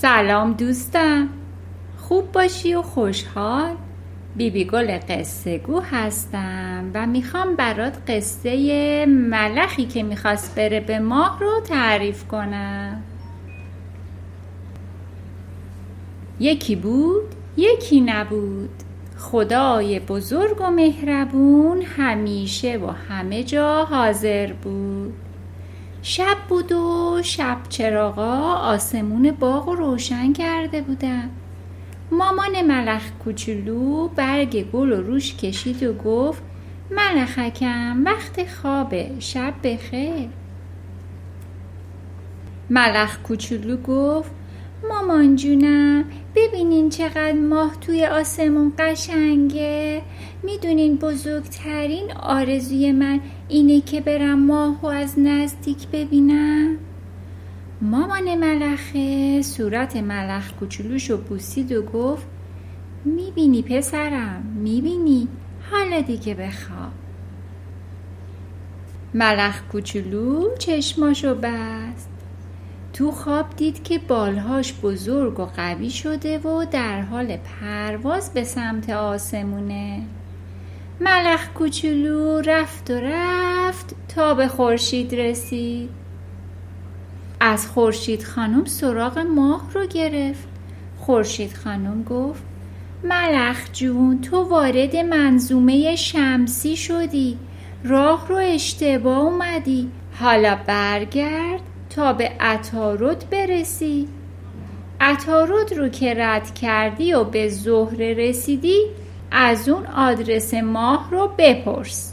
سلام دوستم خوب باشی و خوشحال. بیبی گل قصه گو هستم و می‌خوام برات قصه ملخی که می‌خواست بره به ماه رو تعریف کنم. یکی بود یکی نبود. خدای بزرگ و مهربون همیشه و همه جا حاضر بود. شب بود و شب چراغا آسمون باغ و روشن کرده بودن. مامان ملخ کوچولو برگ گل و روش کشید و گفت ملخکم وقت خوابه شب بخیر. ملخ کوچولو گفت مامان جونم ببینین چقدر ماه توی آسمون قشنگه. می‌دونین بزرگترین آرزوی من اینه که برم ماهو از نزدیک ببینم. مامان ملخه صورت ملخ کوچولوشو بوسید و گفت می‌بینی پسرم می‌بینی حالا دیگه بخواب ملخ کوچولو چشماشو بست. تو خواب دید که بالهاش بزرگ و قوی شده و در حال پرواز به سمت آسمونه. ملخ کوچولو رفت و رفت تا به خورشید رسید. از خورشید خانم سراغ ماه رو گرفت. خورشید خانم گفت ملخ جون تو وارد منظومه شمسی شدی. راه رو اشتباه اومدی. حالا برگرد. تا به عطارد برسی. عطارد رو که رد کردی و به زهره رسیدی از اون آدرس ماه رو بپرس.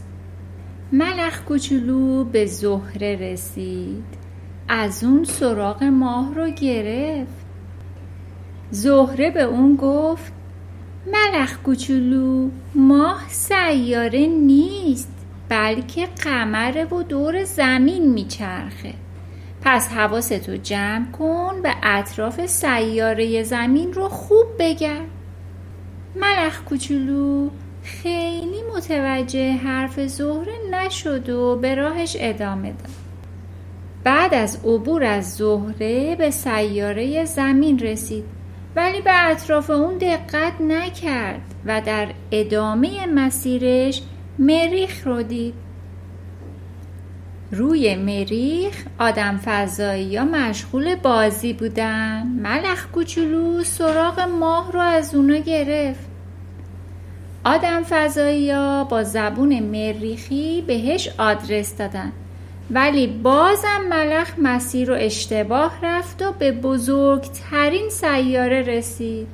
ملخ کوچولو به زهره رسید. از اون سراغ ماه رو گرفت. زهره به اون گفت ملخ کوچولو ماه سیاره نیست بلکه قمره و دور زمین میچرخه. پس حواستو جمع کن به اطراف سیاره زمین رو خوب بگرد. ملخ کوچولو خیلی متوجه حرف زهره نشد و به راهش ادامه داد. بعد از عبور از زهره به سیاره زمین رسید ولی به اطراف اون دقت نکرد و در ادامه مسیرش مریخ رو دید. روی مریخ آدم فضایی یا مشغول بازی بودن؟ ملخ کوچولو سراغ ماه رو از اونا گرفت. آدم فضایی ها با زبون مریخی بهش آدرس دادن. ولی بازم ملخ مسیر رو اشتباه رفت و به بزرگترین سیاره رسید.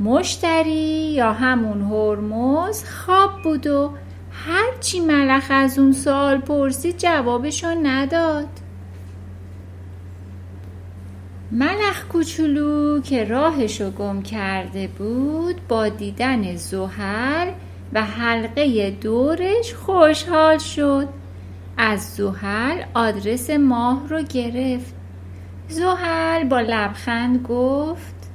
مشتری یا همون هرمز خواب بود و هرچی ملخ از اون سوال پرسید جوابشو نداد. ملخ کوچولو که راهشو گم کرده بود با دیدن زحل و حلقه دورش خوشحال شد. از زحل آدرس ماه رو گرفت. زحل با لبخند گفت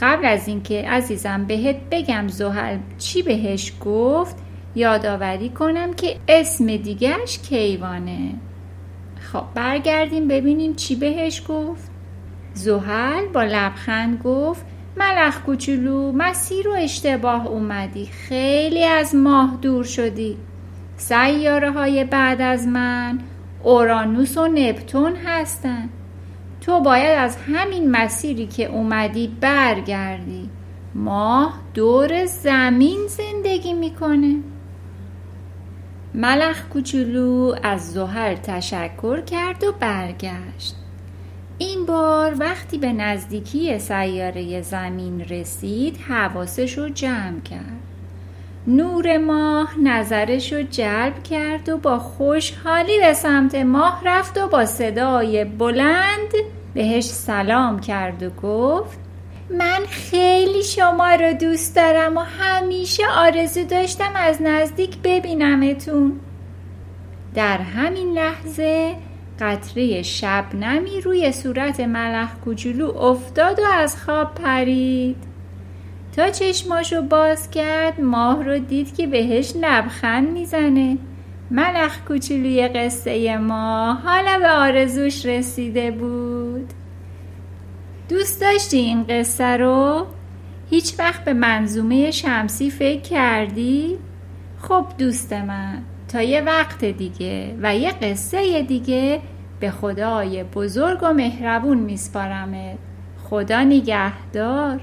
قبل از اینکه عزیزم بهت بگم زحل چی بهش گفت یادآوری کنم که اسم دیگرش کیوانه. خب برگردیم ببینیم چی بهش گفت. زحل با لبخند گفت ملخ کوچولو مسیر و اشتباه اومدی. خیلی از ماه دور شدی. سیاره های بعد از من اورانوس و نپتون هستن. تو باید از همین مسیری که اومدی برگردی. ماه دور زمین زندگی می‌کنه. ملخ کوچولو از زحل تشکر کرد و برگشت. این بار وقتی به نزدیکی سیاره زمین رسید حواسش رو جمع کرد. نور ماه نظرش رو جلب کرد و با خوشحالی به سمت ماه رفت و با صدای بلند بهش سلام کرد و گفت من خیلی شما رو دوست دارم و همیشه آرزو داشتم از نزدیک ببینمتون. در همین لحظه قطره شبنمی روی صورت ملخ کوچولو افتاد و از خواب پرید. تا چشماشو باز کرد ماه رو دید که بهش لبخند می‌زنه. ملخ کوچولوی قصه ما حالا به آرزوش رسیده بود. دوست داشتی این قصه رو؟ هیچ وقت به منظومه شمسی فکر کردی؟ خب دوست من تا یه وقت دیگه و یه قصه دیگه به خدای بزرگ و مهربون میسپارمت خدا نگهدار